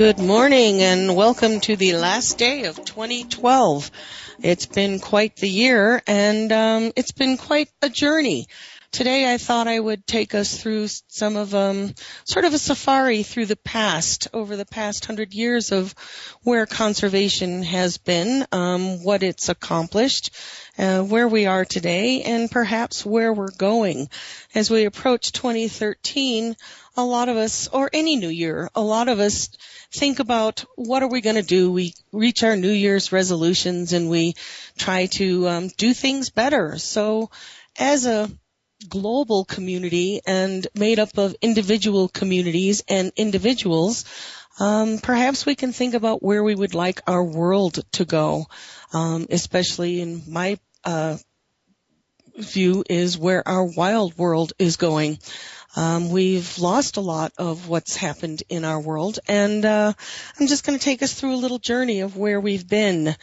Good morning and welcome to the last day of 2012. It's been quite the year and um, it's been quite a journey. Today I thought I would take us through some of um, sort of a safari through the past, over the past hundred years of where conservation has been, um, what it's accomplished, uh, where we are today, and perhaps where we're going. As we approach 2013, a lot of us, or any new year, a lot of us think about what are we going to do. We reach our New Year's resolutions and we try to um, do things better. So as a global community and made up of individual communities and individuals, um, perhaps we can think about where we would like our world to go, um, especially in my uh, view is where our wild world is going. Um, we've lost a lot of what's happened in our world, and uh, I'm just going to take us through a little journey of where we've been.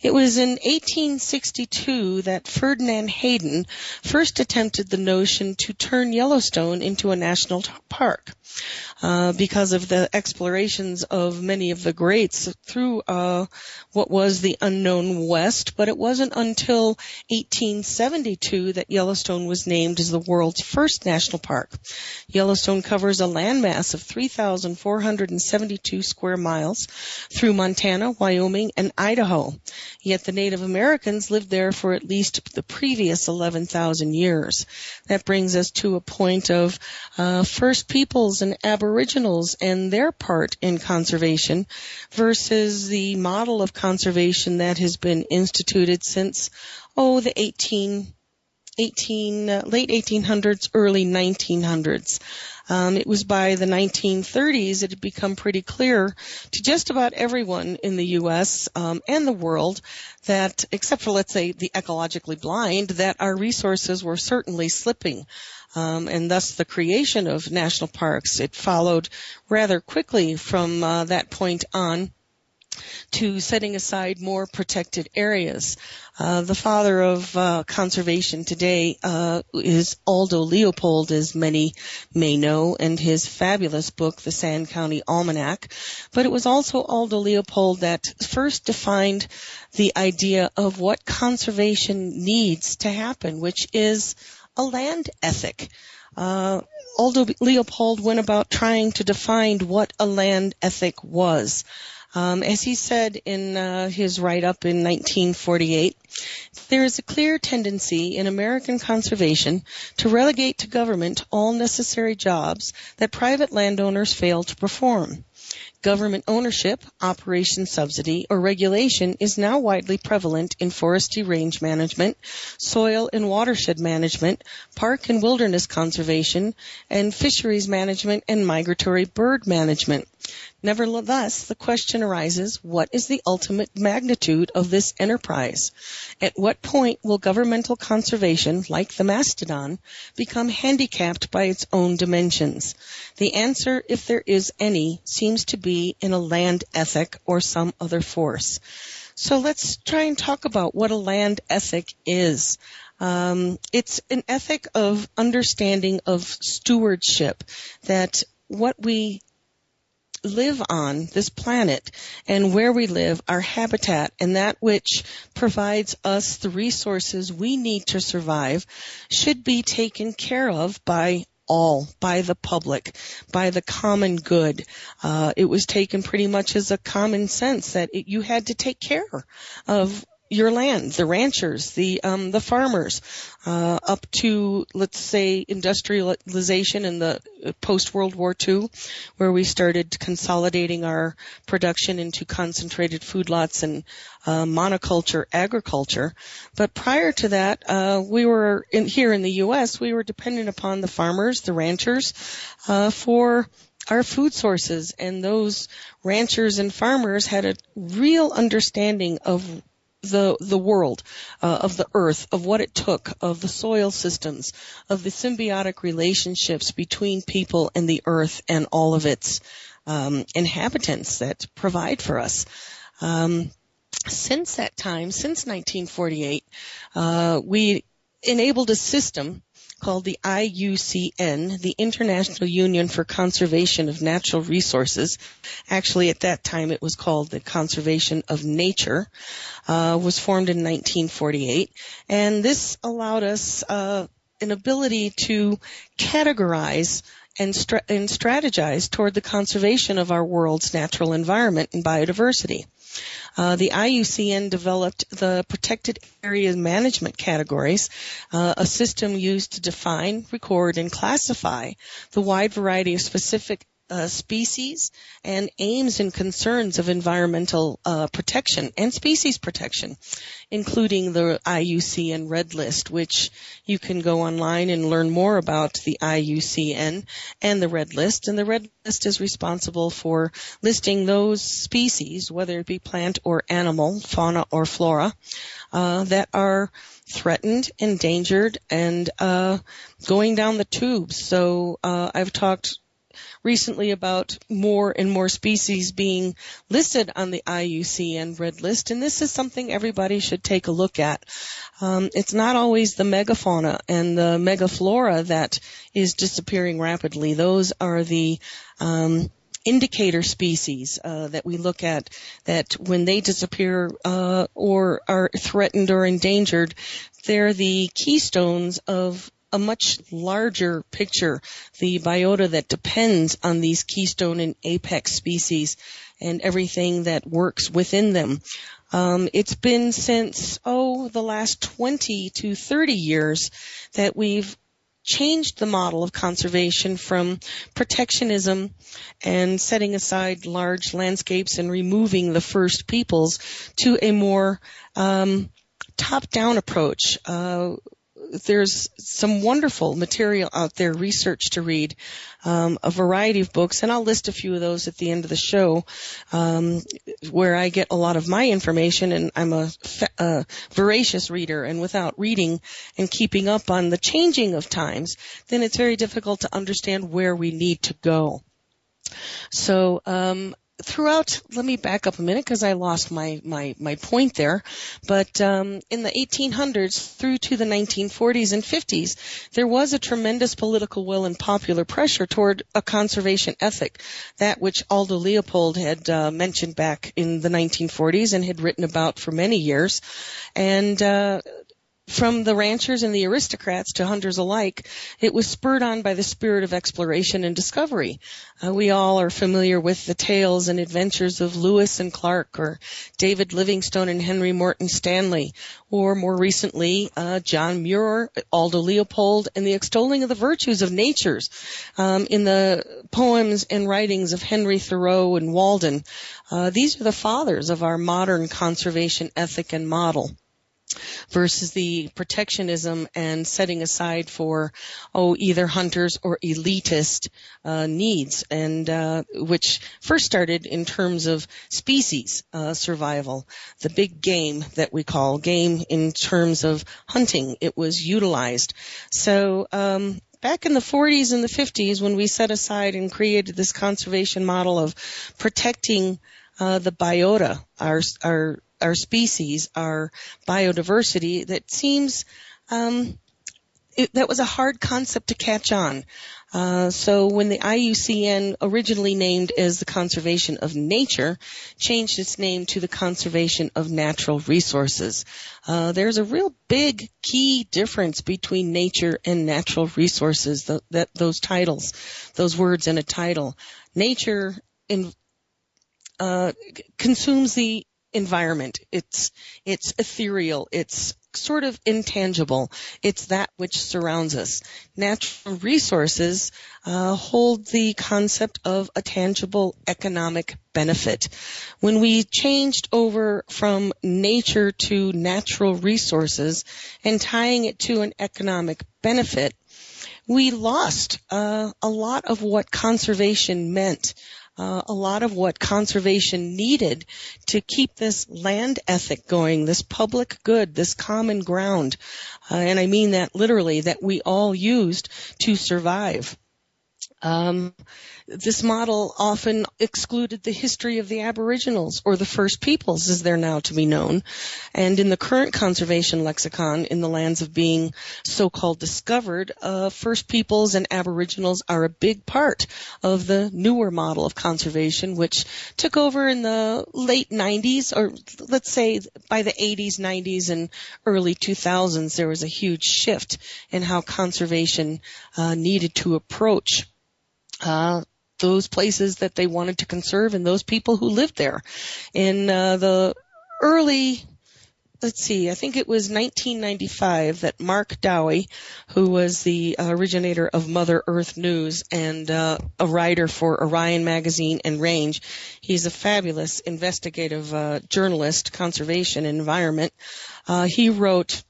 It was in 1862 that Ferdinand Hayden first attempted the notion to turn Yellowstone into a national park. Uh, because of the explorations of many of the greats through uh, what was the unknown West. But it wasn't until 1872 that Yellowstone was named as the world's first national park. Yellowstone covers a landmass of 3,472 square miles through Montana, Wyoming, and Idaho. Yet the Native Americans lived there for at least the previous 11,000 years. That brings us to a point of uh, First Peoples and Aboriginals and their part in conservation versus the model of conservation that has been instituted since, oh, the 18, 18, uh, late 1800s, early 1900s. Um, it was by the 1930s it had become pretty clear to just about everyone in the U.S. Um, and the world that, except for let's say the ecologically blind, that our resources were certainly slipping um, and thus the creation of national parks. It followed rather quickly from uh, that point on to setting aside more protected areas. Uh, the father of uh, conservation today uh, is Aldo Leopold, as many may know, and his fabulous book, The Sand County Almanac. But it was also Aldo Leopold that first defined the idea of what conservation needs to happen, which is a land ethic. Uh, Aldo Leopold went about trying to define what a land ethic was. Um, as he said in uh, his write-up in 1948, there is a clear tendency in American conservation to relegate to government all necessary jobs that private landowners fail to perform. Government ownership, operation subsidy, or regulation is now widely prevalent in forestry range management, soil and watershed management, park and wilderness conservation, and fisheries management and migratory bird management. Nevertheless, the question arises, what is the ultimate magnitude of this enterprise? At what point will governmental conservation, like the mastodon, become handicapped by its own dimensions? The answer, if there is any, seems to be in a land ethic or some other force. So let's try and talk about what a land ethic is. Um, it's an ethic of understanding of stewardship that what we live on this planet and where we live, our habitat, and that which provides us the resources we need to survive should be taken care of by all, by the public, by the common good. Uh, it was taken pretty much as a common sense that it, you had to take care of your land, the ranchers, the um, the farmers, uh, up to let's say industrialization in the uh, post World War II, where we started consolidating our production into concentrated food lots and uh, monoculture agriculture. But prior to that, uh, we were in, here in the U.S. We were dependent upon the farmers, the ranchers, uh, for our food sources, and those ranchers and farmers had a real understanding of the the world, uh, of the earth, of what it took, of the soil systems, of the symbiotic relationships between people and the earth and all of its um, inhabitants that provide for us. Um, since that time, since 1948, uh, we enabled a system called the IUCN, the International Union for Conservation of Natural Resources. Actually, at that time, it was called the Conservation of Nature. Uh, was formed in 1948, and this allowed us uh, an ability to categorize and, stra- and strategize toward the conservation of our world's natural environment and biodiversity. Uh, the IUCN developed the protected area management categories, uh, a system used to define, record, and classify the wide variety of specific uh, species and aims and concerns of environmental uh, protection and species protection, including the IUCN Red List, which you can go online and learn more about the IUCN and the Red List. And the Red List is responsible for listing those species, whether it be plant or animal, fauna or flora, uh, that are threatened, endangered, and uh, going down the tubes. So uh, I've talked recently about more and more species being listed on the IUCN Red List, and this is something everybody should take a look at. Um, it's not always the megafauna and the megaflora that is disappearing rapidly. Those are the um, indicator species uh, that we look at that when they disappear uh, or are threatened or endangered, they're the keystones of a much larger picture, the biota that depends on these keystone and apex species and everything that works within them. Um, it's been since, oh, the last 20 to 30 years that we've changed the model of conservation from protectionism and setting aside large landscapes and removing the first peoples to a more um, top-down approach. Uh, there's some wonderful material out there, research to read, um, a variety of books, and I'll list a few of those at the end of the show, um, where I get a lot of my information, and I'm a, a voracious reader, and without reading and keeping up on the changing of times, then it's very difficult to understand where we need to go. So um, throughout, let me back up a minute because I lost my, my, my point there. But um, in the 1800s through to the 1940s and 50s, there was a tremendous political will and popular pressure toward a conservation ethic, that which Aldo Leopold had uh, mentioned back in the 1940s and had written about for many years. And uh, from the ranchers and the aristocrats to hunters alike, it was spurred on by the spirit of exploration and discovery. Uh, we all are familiar with the tales and adventures of Lewis and Clark, or David Livingstone and Henry Morton Stanley, or more recently, uh, John Muir, Aldo Leopold, and the extolling of the virtues of natures um, in the poems and writings of Henry Thoreau and Walden. Uh, these are the fathers of our modern conservation ethic and model versus the protectionism and setting aside for oh either hunters or elitist uh, needs and uh, which first started in terms of species uh, survival the big game that we call game in terms of hunting. It was utilized. So um, back in the 40s and the 50s when we set aside and created this conservation model of protecting uh, the biota, our, our our species, our biodiversity that seems um, it, that was a hard concept to catch on. Uh, so when the IUCN originally named as the Conservation of Nature changed its name to the Conservation of Natural Resources, uh, there's a real big key difference between nature and natural resources. The, that those titles, those words in a title, nature in, uh, consumes the environment. It's it's ethereal. It's sort of intangible. It's that which surrounds us. Natural resources uh, hold the concept of a tangible economic benefit. When we changed over from nature to natural resources and tying it to an economic benefit, we lost uh, a lot of what conservation meant uh, a lot of what conservation needed to keep this land ethic going, this public good, this common ground. Uh, and I mean that literally, that we all used to survive. Um, this model often excluded the history of the Aboriginals or the First Peoples as they're now to be known. And in the current conservation lexicon in the lands of being so-called discovered, uh, First Peoples and Aboriginals are a big part of the newer model of conservation, which took over in the late 90s or let's say by the 80s, 90s and early 2000s, there was a huge shift in how conservation uh, needed to approach uh, those places that they wanted to conserve and those people who lived there. In uh, the early let's see, I think it was 1995 that Mark Dowie, who was the originator of Mother Earth News and uh, a writer for Orion Magazine and Range, he's a fabulous investigative uh, journalist, conservation, and environment. Uh, he wrote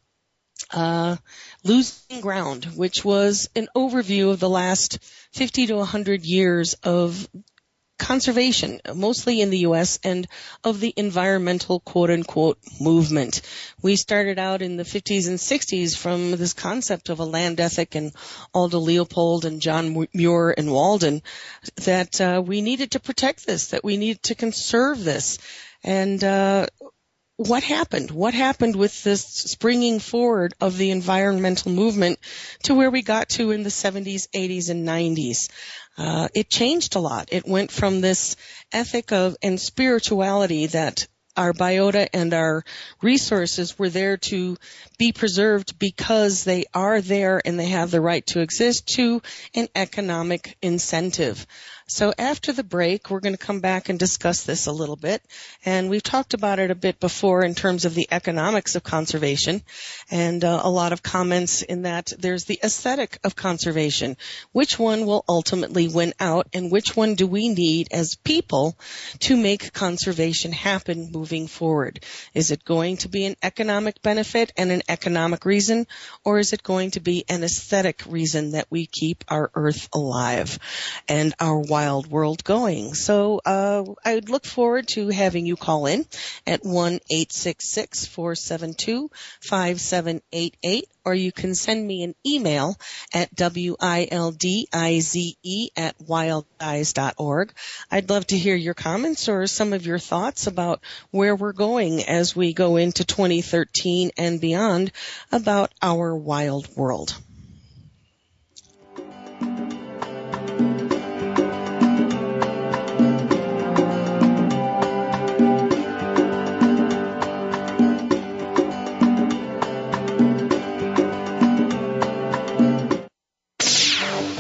uh, Losing Ground, which was an overview of the last 50 to 100 years of conservation, mostly in the U.S., and of the environmental quote unquote movement. We started out in the 50s and 60s from this concept of a land ethic and Aldo Leopold and John Muir and Walden that uh, we needed to protect this, that we needed to conserve this. And uh, what happened? What happened with this springing forward of the environmental movement to where we got to in the 70s, 80s, and 90s? Uh, it changed a lot. It went from this ethic of and spirituality that our biota and our resources were there to be preserved because they are there and they have the right to exist to an economic incentive. So after the break, we're going to come back and discuss this a little bit. And we've talked about it a bit before in terms of the economics of conservation and uh, a lot of comments in that there's the aesthetic of conservation. Which one will ultimately win out and which one do we need as people to make conservation happen moving forward? Is it going to be an economic benefit and an economic reason or is it going to be an aesthetic reason that we keep our earth alive and our wild world going. So uh, I would look forward to having you call in at one eight six six four seven two five seven eight eight, or you can send me an email at w-i-l-d-i-z-e at wildize.org. I'd love to hear your comments or some of your thoughts about where we're going as we go into 2013 and beyond about our wild world.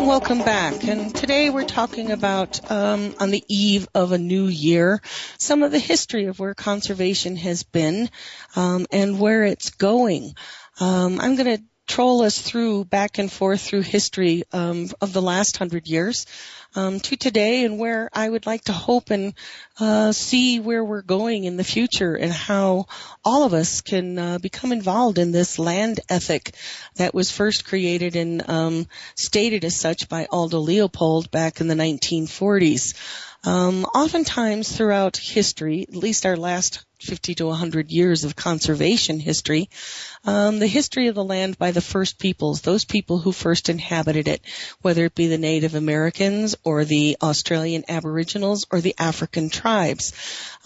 Welcome back. And today we're talking about, um, on the eve of a new year, some of the history of where conservation has been um, and where it's going. Um, I'm going to troll us through back and forth through history um, of the last hundred years um, to today and where I would like to hope and uh, see where we're going in the future and how all of us can uh, become involved in this land ethic that was first created and um, stated as such by Aldo Leopold back in the 1940s. Um, oftentimes throughout history, at least our last 50 to 100 years of conservation history, um, the history of the land by the first peoples, those people who first inhabited it, whether it be the Native Americans or the Australian Aboriginals or the African tribes,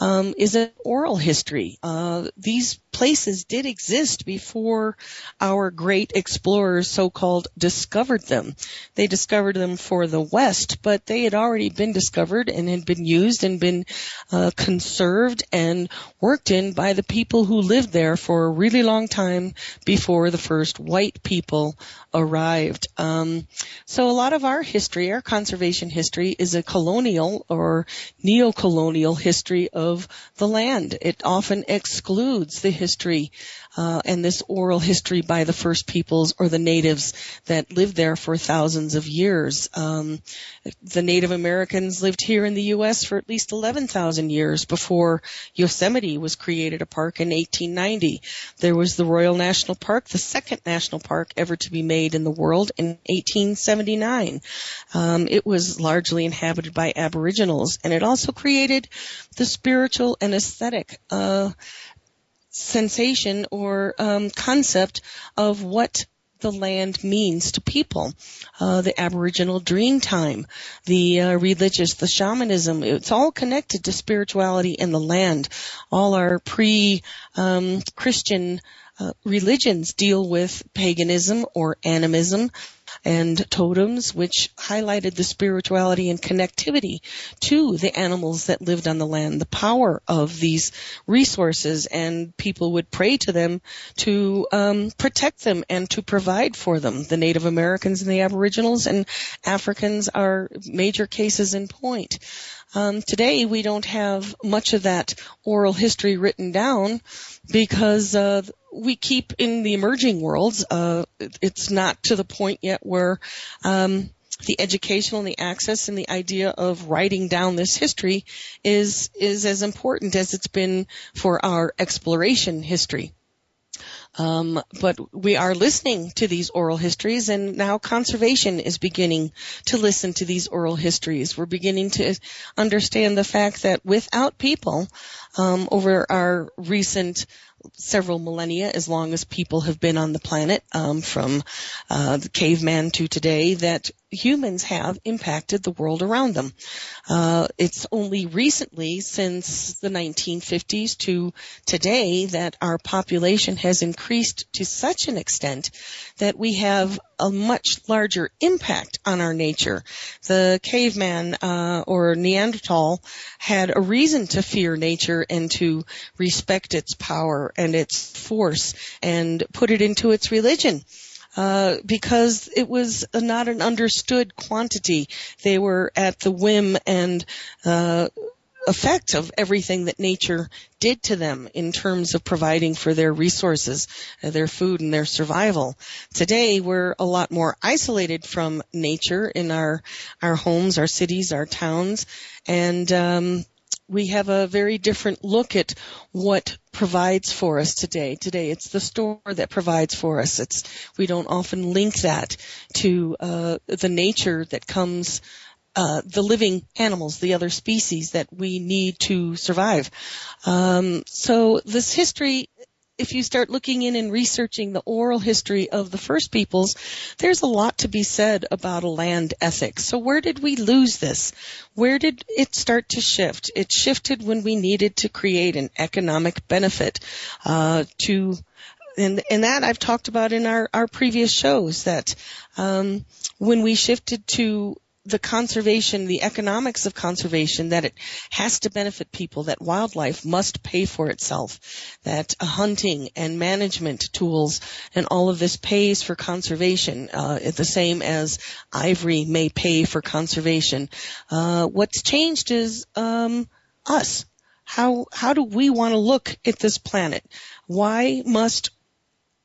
um, is an oral history. Uh, these places did exist before our great explorers so-called discovered them. They discovered them for the West, but they had already been discovered and had been used and been uh, conserved and worked in by the people who lived there for a really long time before the first white people arrived. Um, so a lot of our history, our conservation history, is a colonial or neo-colonial history of the land. It often excludes the history uh, and this oral history by the first peoples or the natives that lived there for thousands of years. Um, the Native Americans lived here in the U.S. for at least 11,000 years before Yosemite was created a park in 1890. There was the Royal National Park, the second national park ever to be made in the world in 1879. Um, it was largely inhabited by Aboriginals, and it also created the spiritual and aesthetic uh, sensation or um, concept of what the land means to people. Uh, the Aboriginal dream time, the uh, religious, the shamanism, it's all connected to spirituality and the land. All our pre-Christian um, uh, religions deal with paganism or animism and totems, which highlighted the spirituality and connectivity to the animals that lived on the land, the power of these resources, and people would pray to them to um, protect them and to provide for them. The Native Americans and the Aboriginals and Africans are major cases in point. Um, today we don't have much of that oral history written down because uh, we keep in the emerging worlds. Uh, it's not to the point yet where um, the educational and the access and the idea of writing down this history is is as important as it's been for our exploration history. Um, but we are listening to these oral histories and now conservation is beginning to listen to these oral histories. We're beginning to understand the fact that without people, um, over our recent several millennia, as long as people have been on the planet, um, from uh, the caveman to today, that humans have impacted the world around them. Uh, it's only recently, since the 1950s to today, that our population has increased to such an extent that we have a much larger impact on our nature. The caveman uh, or Neanderthal had a reason to fear nature and to respect its power and its force and put it into its religion. Uh, because it was not an understood quantity. They were at the whim and uh, effect of everything that nature did to them in terms of providing for their resources, uh, their food and their survival. Today we're a lot more isolated from nature in our, our homes, our cities, our towns, and, um, we have a very different look at what provides for us today. Today, it's the store that provides for us. It's we don't often link that to uh, the nature that comes uh, the living animals, the other species that we need to survive. Um, so this history, if you start looking in and researching the oral history of the first peoples, there's a lot to be said about a land ethic. So where did we lose this? Where did it start to shift? It shifted when we needed to create an economic benefit uh, to and, and that I've talked about in our, our previous shows that um, when we shifted to the conservation, the economics of conservation, that it has to benefit people, that wildlife must pay for itself, that hunting and management tools and all of this pays for conservation, uh, the same as ivory may pay for conservation. Uh, what's changed is um, us. How how do we want to look at this planet? Why must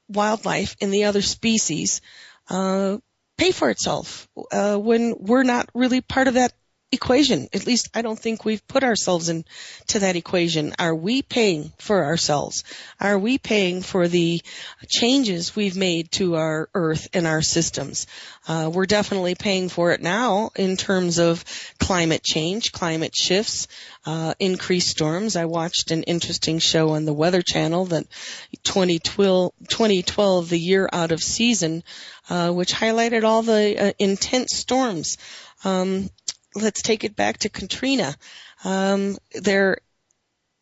wildlife and the other species uh, pay for itself uh, when we're not really part of that equation. At least I don't think we've put ourselves into that equation. Are we paying for ourselves? Are we paying for the changes we've made to our earth and our systems? Uh, we're definitely paying for it now in terms of climate change, climate shifts, uh, increased storms. I watched an interesting show on the Weather Channel that 2012, 2012 the year out of season, uh, which highlighted all the uh, intense storms um, let's take it back to Katrina. Um, there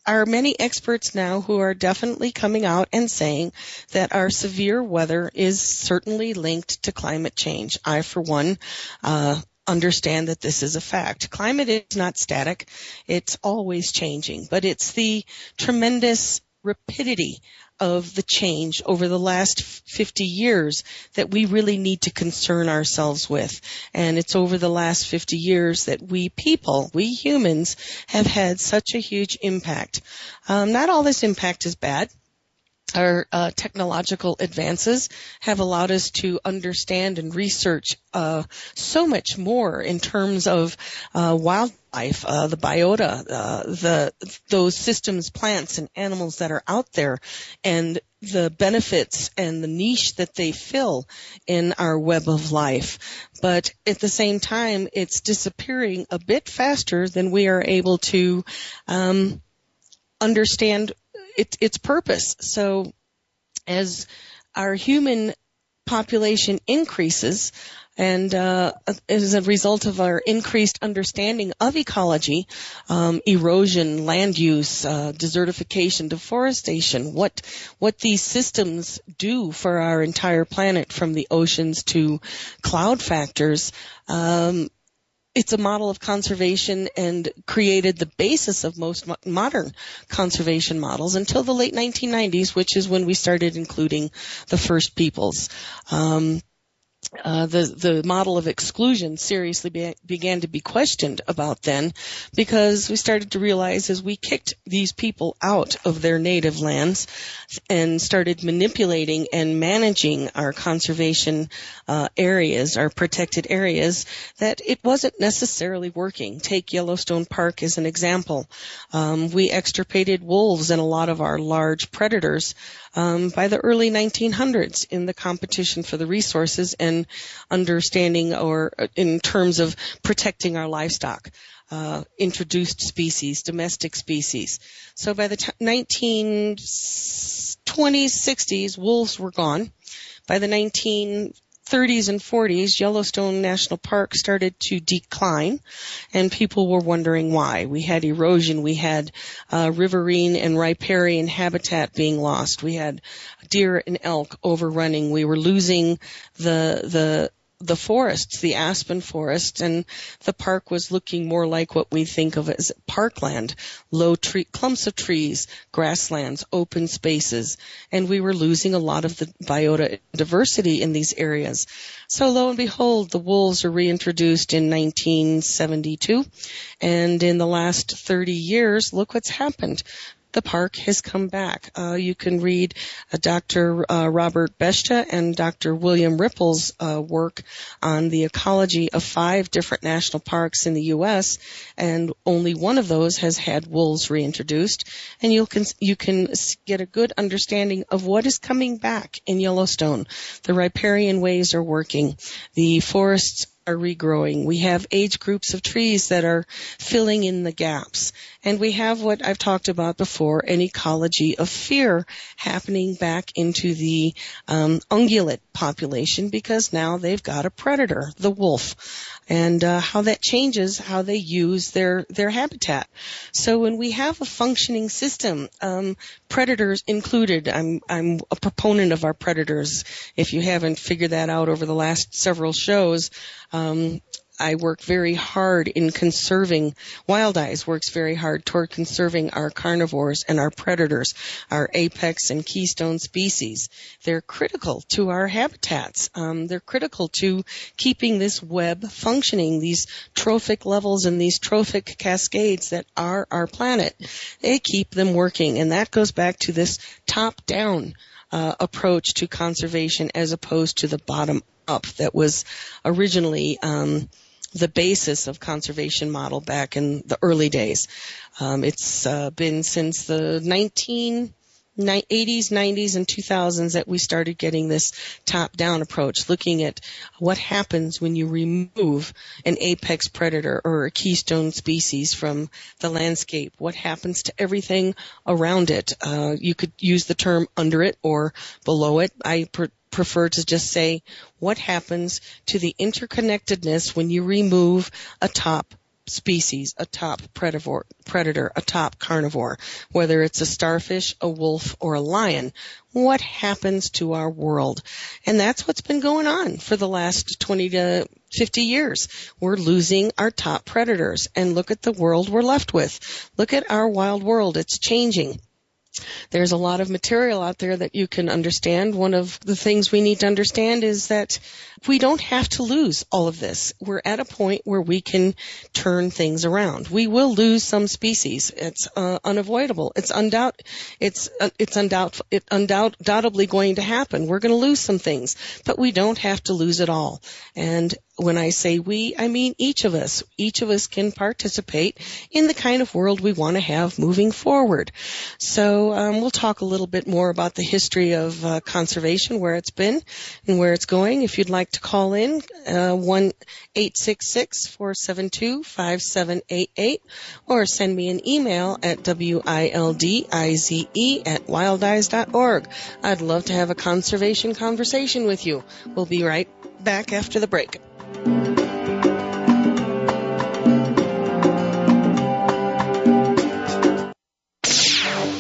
are many experts now who are definitely coming out and saying that our severe weather is certainly linked to climate change. I, for one, uh, understand that this is a fact. Climate is not static. It's always changing, but it's the tremendous rapidity of the change over the last 50 years that we really need to concern ourselves with. And it's over the last 50 years that we people, we humans, have had such a huge impact. Um, not all this impact is bad our uh, technological advances have allowed us to understand and research uh, so much more in terms of uh, wildlife, uh, the biota, uh, the those systems, plants and animals that are out there, and the benefits and the niche that they fill in our web of life. But at the same time, it's disappearing a bit faster than we are able to um, understand it, its purpose. So as our human population increases, and uh, as a result of our increased understanding of ecology, um, erosion, land use, uh, desertification, deforestation, what what these systems do for our entire planet, from the oceans to cloud factors, um, it's a model of conservation and created the basis of most mo- modern conservation models until the late 1990s, which is when we started including the first peoples. Um, uh, the the model of exclusion seriously be, began to be questioned about then, because we started to realize as we kicked these people out of their native lands and started manipulating and managing our conservation uh, areas, our protected areas, that it wasn't necessarily working. Take Yellowstone Park as an example. Um, we extirpated wolves and a lot of our large predators um, by the early 1900s in the competition for the resources and understanding or uh, in terms of protecting our livestock. Uh, introduced species, domestic species. So by the t- 1920s, 60s, wolves were gone. By the 19 30s and 40s, Yellowstone National Park started to decline, and people were wondering why. We had erosion, we had uh, riverine and riparian habitat being lost, we had deer and elk overrunning, we were losing the the the forests, the aspen forest, and the park was looking more like what we think of as parkland, low tree, clumps of trees, grasslands, open spaces, and we were losing a lot of the biodiversity in these areas. So lo and behold, the wolves are reintroduced in 1972, and in the last 30 years, look what's happened the park has come back. Uh, you can read uh, Dr. Uh, Robert Beshta and Dr. William Ripple's uh, work on the ecology of five different national parks in the U.S., and only one of those has had wolves reintroduced. And you can you can get a good understanding of what is coming back in Yellowstone. The riparian ways are working. The forests are regrowing. We have age groups of trees that are filling in the gaps. And we have what I've talked about before, an ecology of fear happening back into the um, ungulate population because now they've got a predator, the wolf and uh, how that changes how they use their their habitat. So when we have a functioning system, um, predators included, I'm I'm a proponent of our predators. If you haven't figured that out over the last several shows, um, I work very hard in conserving, Wild Eyes works very hard toward conserving our carnivores and our predators, our apex and keystone species. They're critical to our habitats. Um, they're critical to keeping this web functioning, these trophic levels and these trophic cascades that are our planet. They keep them working and that goes back to this top down uh, approach to conservation as opposed to the bottom up that was originally um, the basis of conservation model back in the early days. Um, it's uh, been since the 19 80s, 90s, and 2000s that we started getting this top-down approach, looking at what happens when you remove an apex predator or a keystone species from the landscape. What happens to everything around it? Uh, you could use the term under it or below it. I per- prefer to just say what happens to the interconnectedness when you remove a top species, a top predator, a top carnivore, whether it's a starfish, a wolf, or a lion. What happens to our world? And that's what's been going on for the last 20 to 50 years. We're losing our top predators and look at the world we're left with. Look at our wild world. It's changing. There's a lot of material out there that you can understand. One of the things we need to understand is that we don't have to lose all of this. We're at a point where we can turn things around. We will lose some species. It's uh, unavoidable. It's undoubt. It's uh, it's undoubt. It undoubtedly going to happen. We're going to lose some things, but we don't have to lose it all. And when I say we, I mean each of us. Each of us can participate in the kind of world we want to have moving forward. So um, we'll talk a little bit more about the history of uh, conservation, where it's been and where it's going. If you'd like to call in, uh, one eight six six four seven two five seven eight eight, or send me an email at w i l d i z e at wildize.org. I'd love to have a conservation conversation with you. We'll be right back after the break.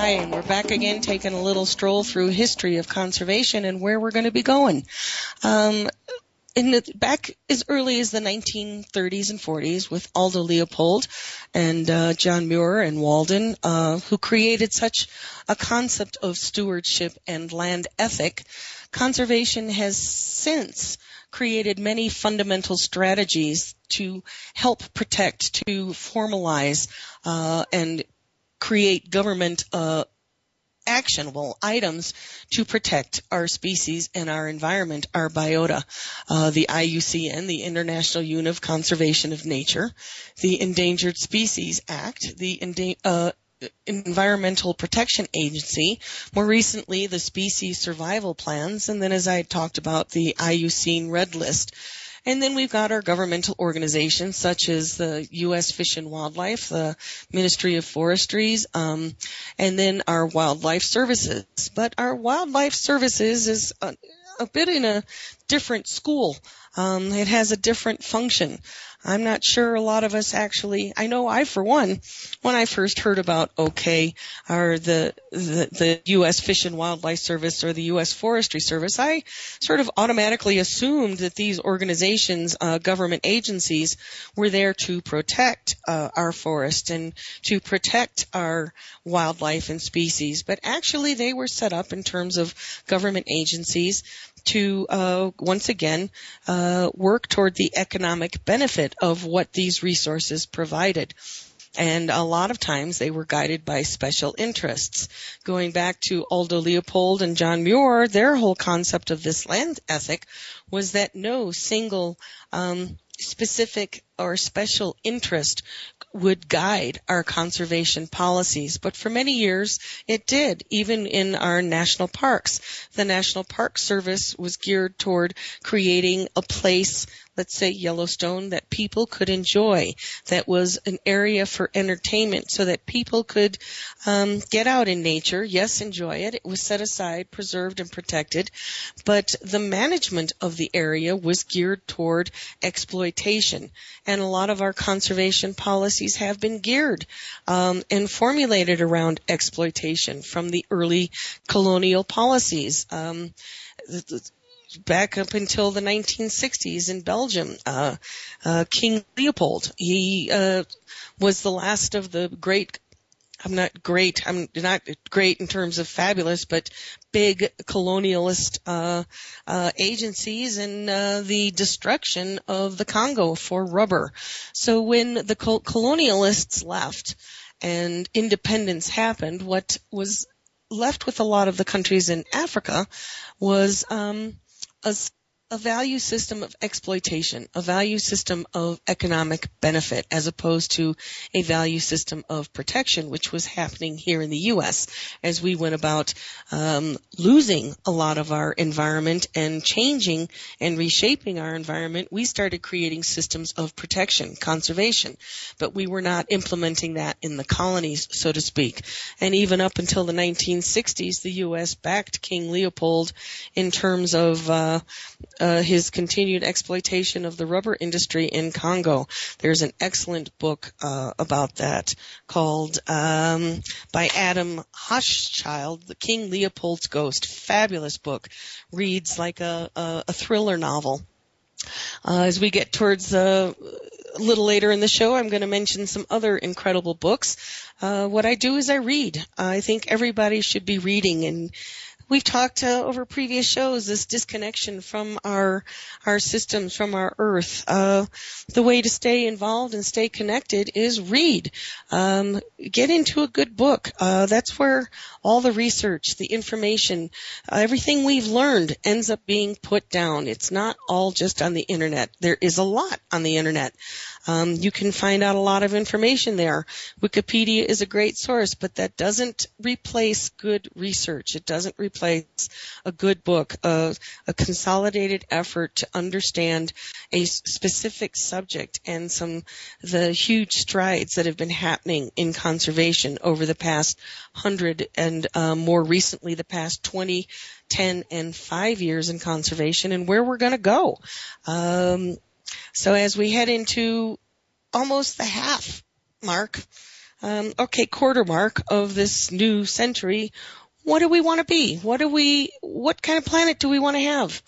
Hi, and we're back again taking a little stroll through history of conservation and where we're going to be going. Um, in the, back as early as the 1930s and 40s with Aldo Leopold and uh, John Muir and Walden, uh, who created such a concept of stewardship and land ethic, conservation has since created many fundamental strategies to help protect, to formalize, uh, and create government uh, actionable items to protect our species and our environment, our biota. Uh, the IUCN, the International Union of Conservation of Nature, the Endangered Species Act, the uh, Environmental Protection Agency, more recently the Species Survival Plans, and then as I talked about the IUCN Red List. And then we've got our governmental organizations such as the U.S. Fish and Wildlife, the Ministry of Forestries, um, and then our wildlife services. But our wildlife services is a, a bit in a different school. Um, it has a different function. I'm not sure a lot of us actually, I know I for one, when I first heard about OK or the, the, the U.S. Fish and Wildlife Service or the U.S. Forestry Service, I sort of automatically assumed that these organizations, uh, government agencies, were there to protect uh, our forest and to protect our wildlife and species. But actually they were set up in terms of government agencies to uh, once again uh, work toward the economic benefit of what these resources provided. And a lot of times they were guided by special interests. Going back to Aldo Leopold and John Muir, their whole concept of this land ethic was that no single um, specific or special interest would guide our conservation policies. But for many years, it did, even in our national parks. The National Park Service was geared toward creating a place let's say Yellowstone, that people could enjoy, that was an area for entertainment so that people could um, get out in nature, yes, enjoy it. It was set aside, preserved, and protected, but the management of the area was geared toward exploitation. And a lot of our conservation policies have been geared um, and formulated around exploitation from the early colonial policies. Um, back up until the 1960s in Belgium. Uh, uh, King Leopold, he uh, was the last of the great. I'm not great. I'm not great in terms of fabulous, but big colonialist uh, uh, agencies and uh, the destruction of the Congo for rubber. So when the col- colonialists left and independence happened, what was left with a lot of the countries in Africa was um, a, a value system of exploitation, a value system of economic benefit, as opposed to a value system of protection, which was happening here in the U.S. as we went about um, losing a lot of our environment and changing and reshaping our environment. We started creating systems of protection, conservation, but we were not implementing that in the colonies, so to speak. And even up until the 1960s, the U.S. backed King Leopold in terms of uh, uh, his continued exploitation of the rubber industry in Congo. There's an excellent book uh, about that called um, by Adam Hochschild, The King Leopold's Ghost. Fabulous book. Reads like a, a, a thriller novel. Uh, as we get towards uh, a little later in the show, I'm going to mention some other incredible books. Uh, what I do is I read. I think everybody should be reading and we've talked uh, over previous shows this disconnection from our our systems from our earth. Uh, the way to stay involved and stay connected is read. Um, get into a good book. Uh, that's where all the research the information everything we've learned ends up being put down. It's not all just on the internet. There is a lot on the internet um, you can find out a lot of information there. Wikipedia is a great source, but that doesn't replace good research. It doesn't replace a good book, a, a consolidated effort to understand a specific subject and some the huge strides that have been happening in conservation over the past hundred and uh, more recently the past 20 10 and 5 years in conservation and where we're going to go. Um, so as we head into almost the half mark, um, okay, quarter mark of this new century, what do we want to be? What do we, what kind of planet do we want to have?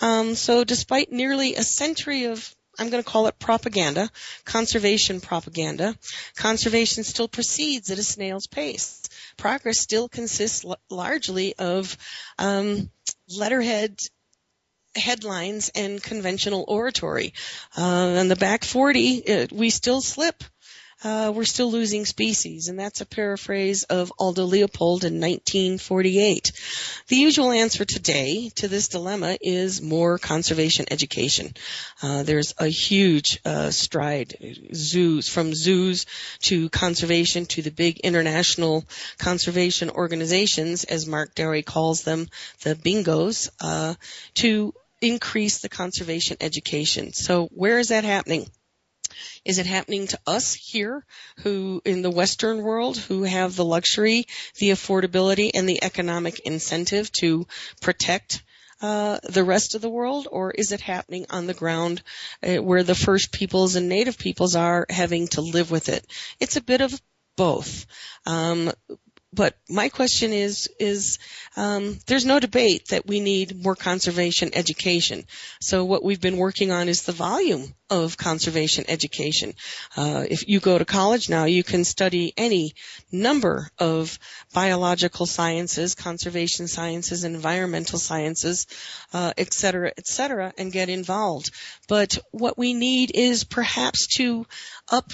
Um, so despite nearly a century of I'm going to call it propaganda, conservation propaganda. Conservation still proceeds at a snail's pace. Progress still consists l- largely of um, letterhead headlines and conventional oratory. Uh, on the back 40, it, we still slip. Uh, we're still losing species, and that's a paraphrase of Aldo Leopold in 1948. The usual answer today to this dilemma is more conservation education. Uh, there's a huge uh, stride, zoos from zoos to conservation to the big international conservation organizations, as Mark Dowie calls them, the bingos, uh, to increase the conservation education. So where is that happening? Is it happening to us here who in the Western world who have the luxury, the affordability and the economic incentive to protect uh, the rest of the world, or is it happening on the ground uh, where the first peoples and native peoples are having to live with it? It's a bit of both. Um, but my question is is um, there's no debate that we need more conservation education. So what we've been working on is the volume of conservation education. Uh, if you go to college now, you can study any number of biological sciences, conservation sciences, environmental sciences, uh, et cetera, et cetera, and get involved. But what we need is perhaps to up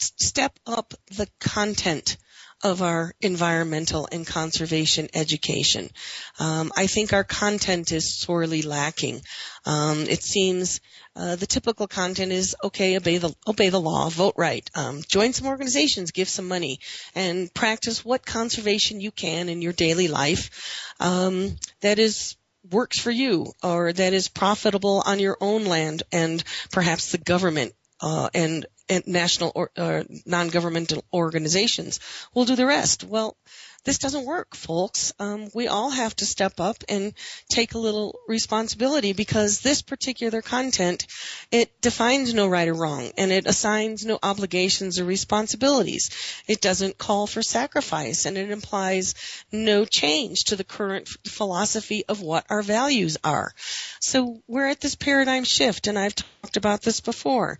step up the content of our environmental and conservation education. Um, I think our content is sorely lacking. Um, it seems uh, the typical content is okay, obey the obey the law, vote right, um, join some organizations, give some money, and practice what conservation you can in your daily life. Um, that is works for you or that is profitable on your own land and perhaps the government uh, and national or uh, non-governmental organizations will do the rest. Well, this doesn't work, folks. Um, we all have to step up and take a little responsibility because this particular content, it defines no right or wrong and it assigns no obligations or responsibilities. It doesn't call for sacrifice and it implies no change to the current philosophy of what our values are. So we're at this paradigm shift and I've talked about this before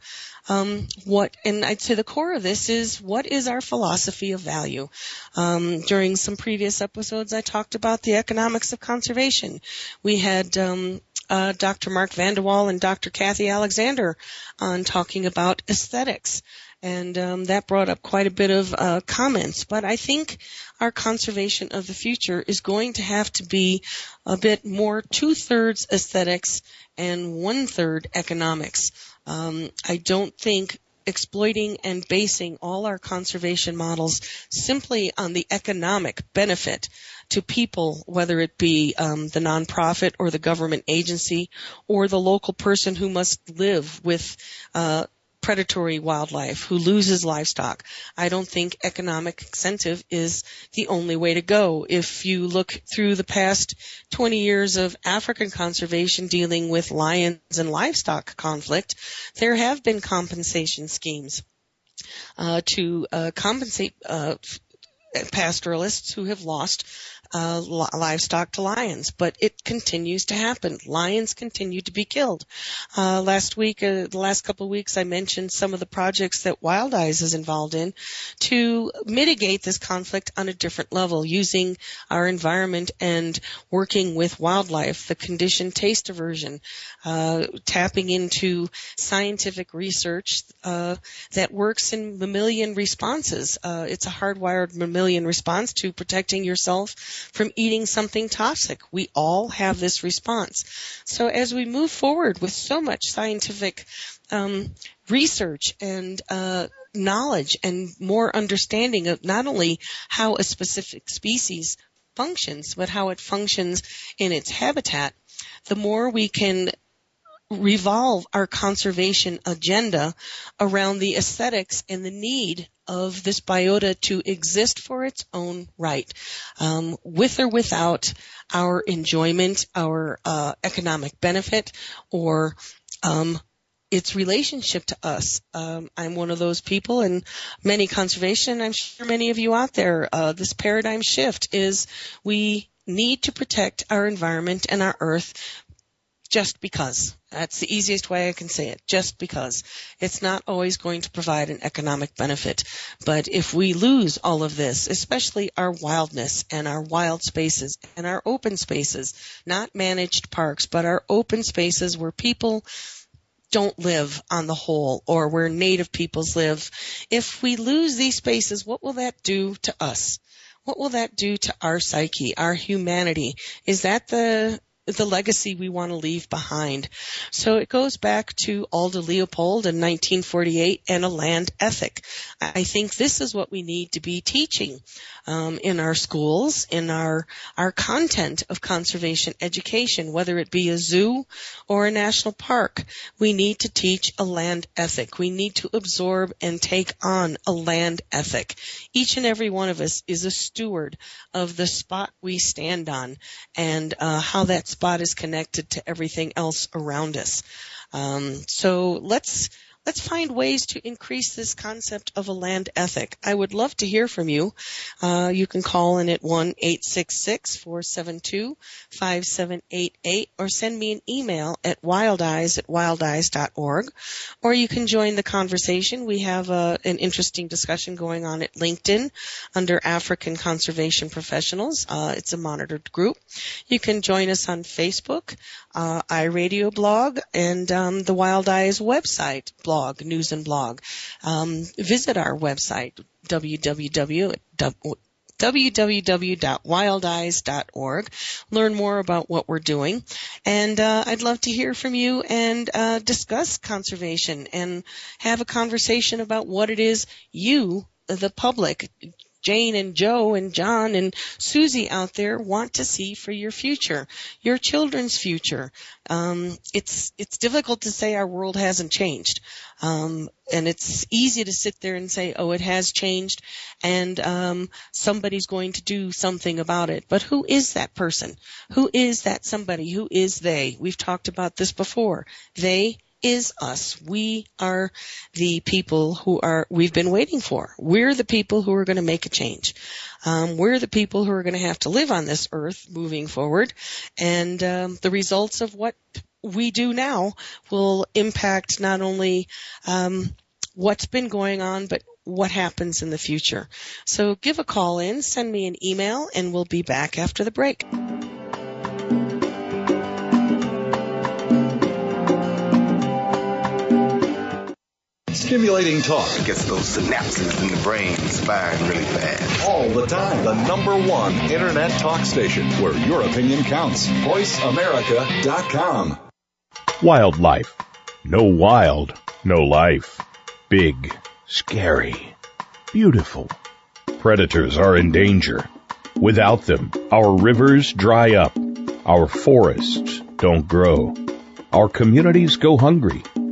um, what, and I'd say the core of this is what is our philosophy of value. Um, during some previous episodes, I talked about the economics of conservation. We had um, uh, Dr. Mark Vandewalle and Dr. Kathy Alexander on talking about aesthetics. And um, that brought up quite a bit of uh, comments. But I think our conservation of the future is going to have to be a bit more two thirds aesthetics and one third economics. Um, I don't think exploiting and basing all our conservation models simply on the economic benefit to people, whether it be um, the nonprofit or the government agency or the local person who must live with uh, predatory wildlife, who loses livestock. I don't think economic incentive is the only way to go. If you look through the past 20 years of African conservation dealing with lions and livestock conflict, there have been compensation schemes. Uh, to uh, compensate uh, pastoralists who have lost uh, livestock to lions, but it continues to happen. Lions continue to be killed. Uh, last week, uh, the last couple of weeks, I mentioned some of the projects that Wildize is involved in to mitigate this conflict on a different level, using our environment and working with wildlife, the conditioned taste aversion, uh, tapping into scientific research uh, that works in mammalian responses. Uh, it's a hardwired mammalian response to protecting yourself from eating something toxic. We all have this response. So as we move forward with so much scientific um, research and uh, knowledge and more understanding of not only how a specific species functions, but how it functions in its habitat, the more we can revolve our conservation agenda around the aesthetics and the need of this biota to exist for its own right, um, with or without our enjoyment, our uh, economic benefit, or um, its relationship to us. Um, I'm one of those people, and many conservation. I'm sure many of you out there. Uh, this paradigm shift is we need to protect our environment and our earth just because. That's the easiest way I can say it. Just because. It's not always going to provide an economic benefit. But if we lose all of this, especially our wildness and our wild spaces and our open spaces, not managed parks, but our open spaces where people don't live on the whole or where native peoples live, if we lose these spaces, what will that do to us? What will that do to our psyche, our humanity? Is that the the legacy we want to leave behind. So it goes back to Aldo Leopold in 1948 and a land ethic. I think this is what we need to be teaching um, in our schools, in our our content of conservation education, whether it be a zoo or a national park. We need to teach a land ethic. We need to absorb and take on a land ethic. Each and every one of us is a steward of the spot we stand on and uh, how that spot is connected to everything else around us. Um, so let's let's find ways to increase this concept of a land ethic. I would love to hear from you. Uh, you can call in at 1-866-472-5788 or send me an email at wildize at wildize.org or you can join the conversation. We have uh, an interesting discussion going on at LinkedIn under African Conservation Professionals. Uh, it's a monitored group. You can join us on Facebook, uh, iRadio blog, and um, the Wildize website blog blog, news and blog. Um, visit our website, www www.wildize.org. Learn more about what we're doing. And uh, I'd love to hear from you and uh, discuss conservation and have a conversation about what it is you, the public, Jane and Joe and John and Susie out there want to see for your future, your children's future. Um, it's it's difficult to say our world hasn't changed, um, and it's easy to sit there and say, "Oh, it has changed," and um, somebody's going to do something about it. But who is that person? Who is that somebody? Who is they? We've talked about this before. They is us. We are the people who are, we've been waiting for. We're the people who are going to make a change. Um, we're the people who are going to have to live on this earth moving forward. And um, the results of what we do now will impact not only um, what's been going on, but what happens in the future. So give a call in, send me an email, and we'll be back after the break. Stimulating talk. Gets those synapses in the brain firing really fast. All the time. The number one Internet talk station where your opinion counts. VoiceAmerica.com. Wildlife. No wild, no life. Big, scary, beautiful. Predators are in danger. Without them, our rivers dry up. Our forests don't grow. Our communities go hungry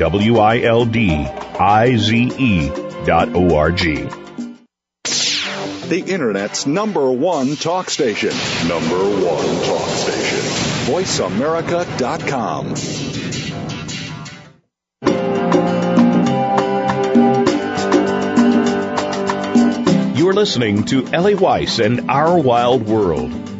W-I-L-D-I-Z-E dot O-R-G. The Internet's number one talk station. Number one talk station. VoiceAmerica.com. You're listening to Ellie Weiss and Our Wild World.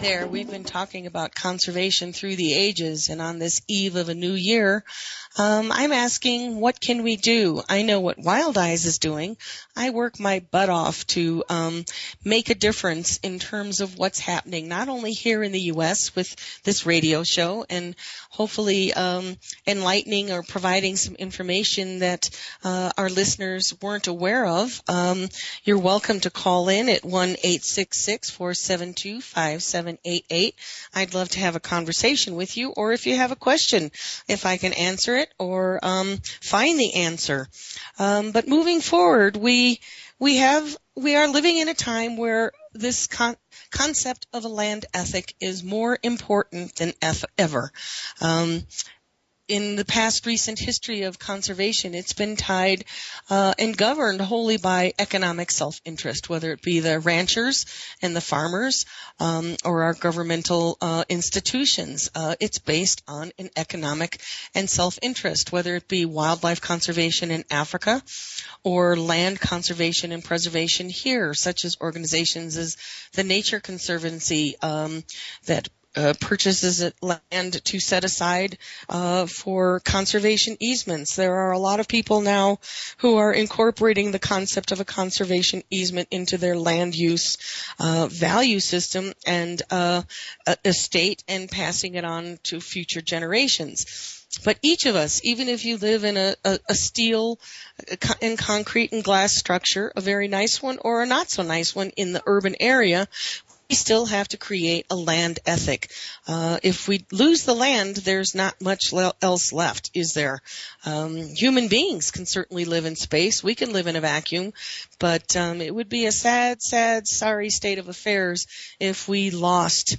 There. We've been talking about conservation through the ages, and on this eve of a new year, um, I'm asking, what can we do? I know what Wildize is doing. I work my butt off to um, make a difference in terms of what's happening, not only here in the U.S. with this radio show, and hopefully um, enlightening or providing some information that uh, our listeners weren't aware of. Um, you're welcome to call in at one eight six six four seven two five seven eight eight. I'd love to have a conversation with you, or if you have a question, if I can answer it or um, find the answer. Um, but moving forward, we we have we are living in a time where this con- concept of a land ethic is more important than ever. Um, in the past recent history of conservation, it's been tied uh, and governed wholly by economic self-interest, whether it be the ranchers and the farmers um, or our governmental uh, institutions. Uh, it's based on an economic and self-interest, whether it be wildlife conservation in Africa or land conservation and preservation here, such as organizations as the Nature Conservancy um, that uh, purchases land to set aside uh, for conservation easements. There are a lot of people now who are incorporating the concept of a conservation easement into their land use uh, value system and uh, estate and passing it on to future generations. But each of us, even if you live in a, a, a steel and concrete and glass structure, a very nice one or a not so nice one in the urban area, still have to create a land ethic. Uh, if we lose the land, there's not much else left, is there? Um, human beings can certainly live in space. We can live in a vacuum, but um, it would be a sad, sad, sorry state of affairs if we lost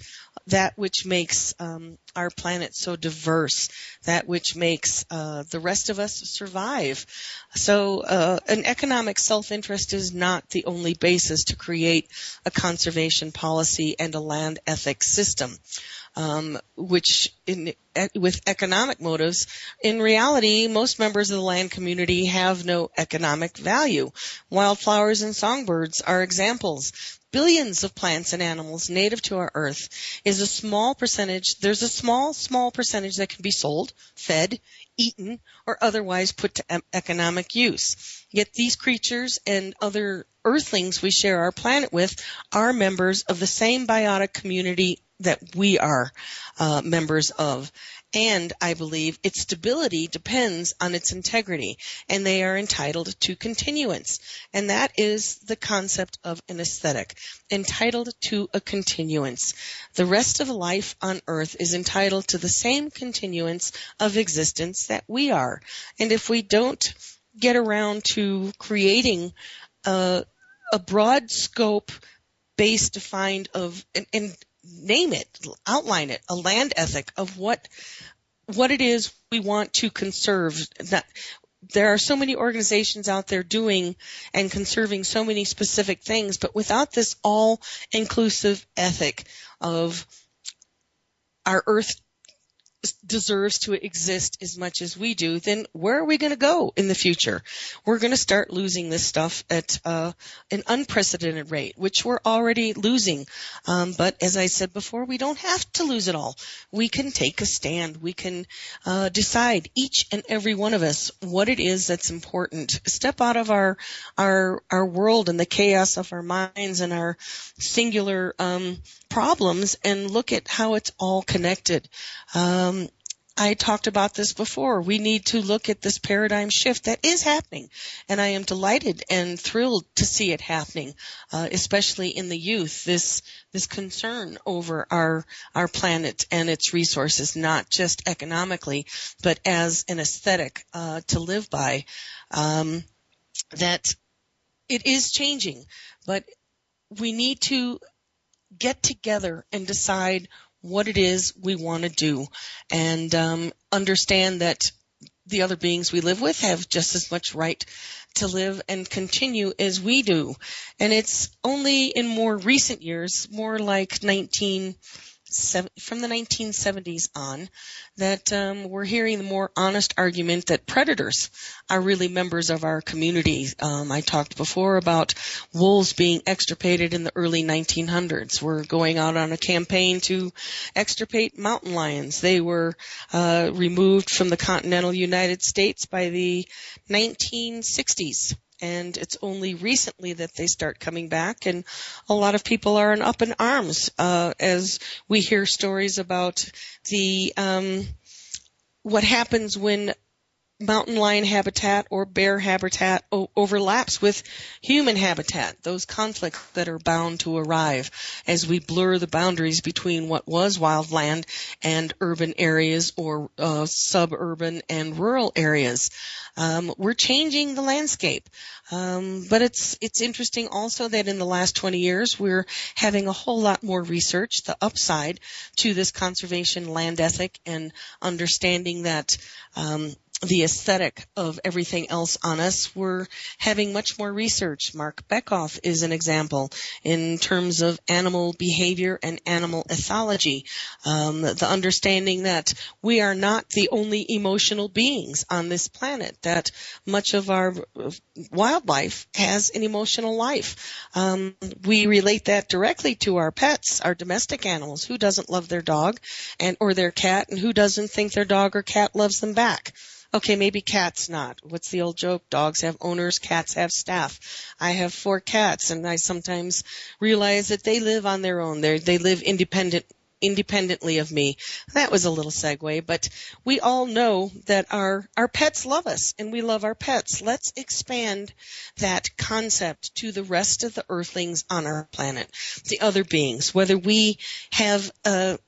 that which makes um, our planet so diverse, that which makes uh, the rest of us survive. So, uh, an economic self-interest is not the only basis to create a conservation policy and a land ethics system. Um, which in, with economic motives, in reality, most members of the land community have no economic value. Wildflowers and songbirds are examples billions of plants and animals native to our earth is a small percentage, there's a small, small percentage that can be sold, fed, eaten, or otherwise put to economic use. Yet these creatures and other earthlings we share our planet with are members of the same biotic community that we are uh, members of and I believe its stability depends on its integrity, and they are entitled to continuance. And that is the concept of an aesthetic, entitled to a continuance. The rest of life on earth is entitled to the same continuance of existence that we are. And if we don't get around to creating a, a broad scope base defined of and, and name it, outline it, a land ethic of what what it is we want to conserve. That there are so many organizations out there doing and conserving so many specific things, but without this all inclusive ethic of our earth deserves to exist as much as we do, then where are we going to go in the future? We're going to start losing this stuff at uh, an unprecedented rate, which we're already losing. Um, but as I said before, we don't have to lose it all. We can take a stand. We can uh, decide each and every one of us what it is that's important. Step out of our our our world and the chaos of our minds and our singular um, problems and look at how it's all connected. Um, I talked about this before. We need to look at this paradigm shift that is happening, and I am delighted and thrilled to see it happening, uh, especially in the youth. This this concern over our our planet and its resources, not just economically, but as an aesthetic uh, to live by. Um, that it is changing, but we need to get together and decide what it is we want to do and um, understand that the other beings we live with have just as much right to live and continue as we do. And it's only in more recent years, more like 19 from the 1970s on that um, we're hearing the more honest argument that predators are really members of our community. Um, I talked before about wolves being extirpated in the early 1900s. We're going out on a campaign to extirpate mountain lions. They were uh, removed from the continental United States by the 1960s and it's only recently that they start coming back and a lot of people are in up in arms uh, as we hear stories about the um, what happens when mountain lion habitat or bear habitat o- overlaps with human habitat, those conflicts that are bound to arrive as we blur the boundaries between what was wildland and urban areas or uh, suburban and rural areas. Um, we're changing the landscape. Um, but it's it's interesting also that in the last 20 years we're having a whole lot more research, the upside to this conservation land ethic and understanding that um, the aesthetic of everything else on us, we're having much more research. Marc Bekoff is an example in terms of animal behavior and animal ethology. Um, the understanding that we are not the only emotional beings on this planet, that much of our wildlife has an emotional life. Um, we relate that directly to our pets, our domestic animals. Who doesn't love their dog and or their cat, and who doesn't think their dog or cat loves them back? Okay, maybe cats not. What's the old joke? Dogs have owners, cats have staff. I have four cats and I sometimes realize that they live on their own. They they live independent independently of me. That was a little segue, but we all know that our, our pets love us and we love our pets. Let's expand that concept to the rest of the earthlings on our planet, the other beings, whether we have a,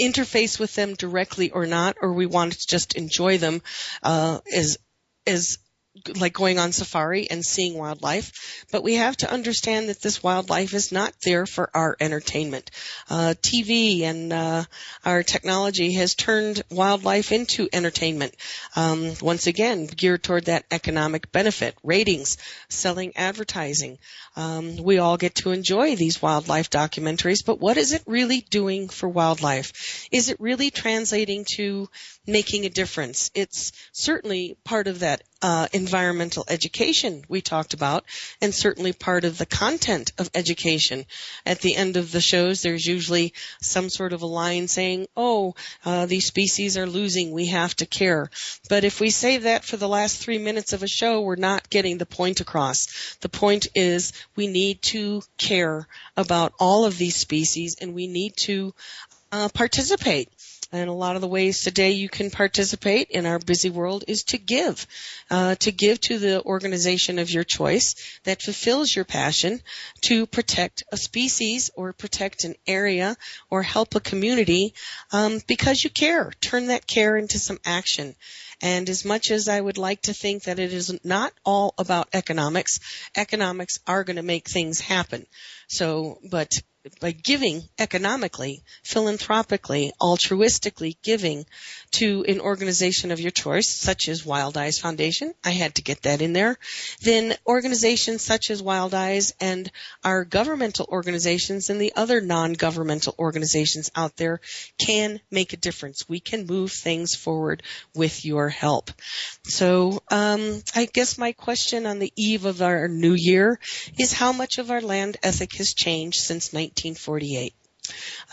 interface with them directly or not, or we want to just enjoy them uh, as as like going on safari and seeing wildlife, but we have to understand that this wildlife is not there for our entertainment. Uh, TV and uh, our technology has turned wildlife into entertainment. Um, once again, geared toward that economic benefit, ratings, selling advertising. Um, we all get to enjoy these wildlife documentaries, but what is it really doing for wildlife? Is it really translating to making a difference? It's certainly part of that uh, environmental education we talked about, and certainly part of the content of education. At the end of the shows, there's usually some sort of a line saying, "Oh, uh, these species are losing. We have to care." But if we say that for the last three minutes of a show, we're not getting the point across. The point is we need to care about all of these species, and we need to uh, participate. And a lot of the ways today you can participate in our busy world is to give, uh, to give to the organization of your choice that fulfills your passion to protect a species or protect an area or help a community um, because you care. Turn that care into some action. And as much as I would like to think that it is not all about economics, economics are going to make things happen. So, but by giving economically, philanthropically, altruistically giving to an organization of your choice, such as Wildize Foundation, I had to get that in there, then organizations such as Wildize and our governmental organizations and the other non-governmental organizations out there can make a difference. We can move things forward with your help. So, um, I guess my question on the eve of our new year is how much of our land ethic has changed since 19 1948.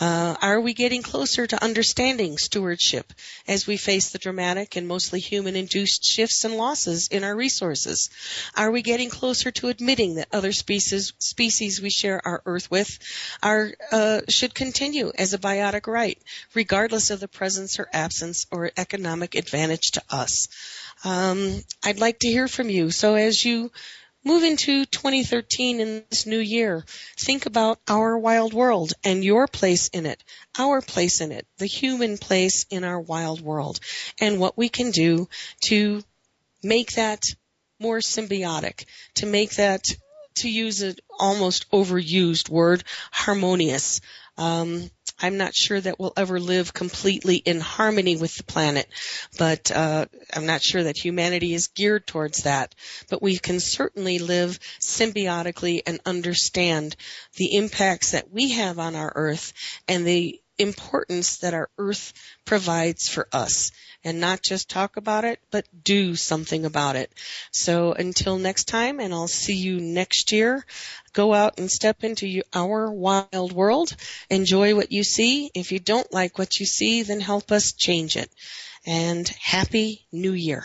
Uh, are we getting closer to understanding stewardship as we face the dramatic and mostly human induced shifts and losses in our resources? Are we getting closer to admitting that other species, species we share our earth with are, uh, should continue as a biotic right, regardless of the presence or absence or economic advantage to us? Um, I'd like to hear from you. So as you move into 2013 in this new year, think about our wild world and your place in it, our place in it, the human place in our wild world, and what we can do to make that more symbiotic, to make that, to use an almost overused word, harmonious. Um, I'm not sure that we'll ever live completely in harmony with the planet, but uh, I'm not sure that humanity is geared towards that. But we can certainly live symbiotically and understand the impacts that we have on our Earth and the importance that our Earth provides for us and not just talk about it, but do something about it. So until next time, and I'll see you next year, go out and step into our wild world. Enjoy what you see. If you don't like what you see, then help us change it. And happy new year.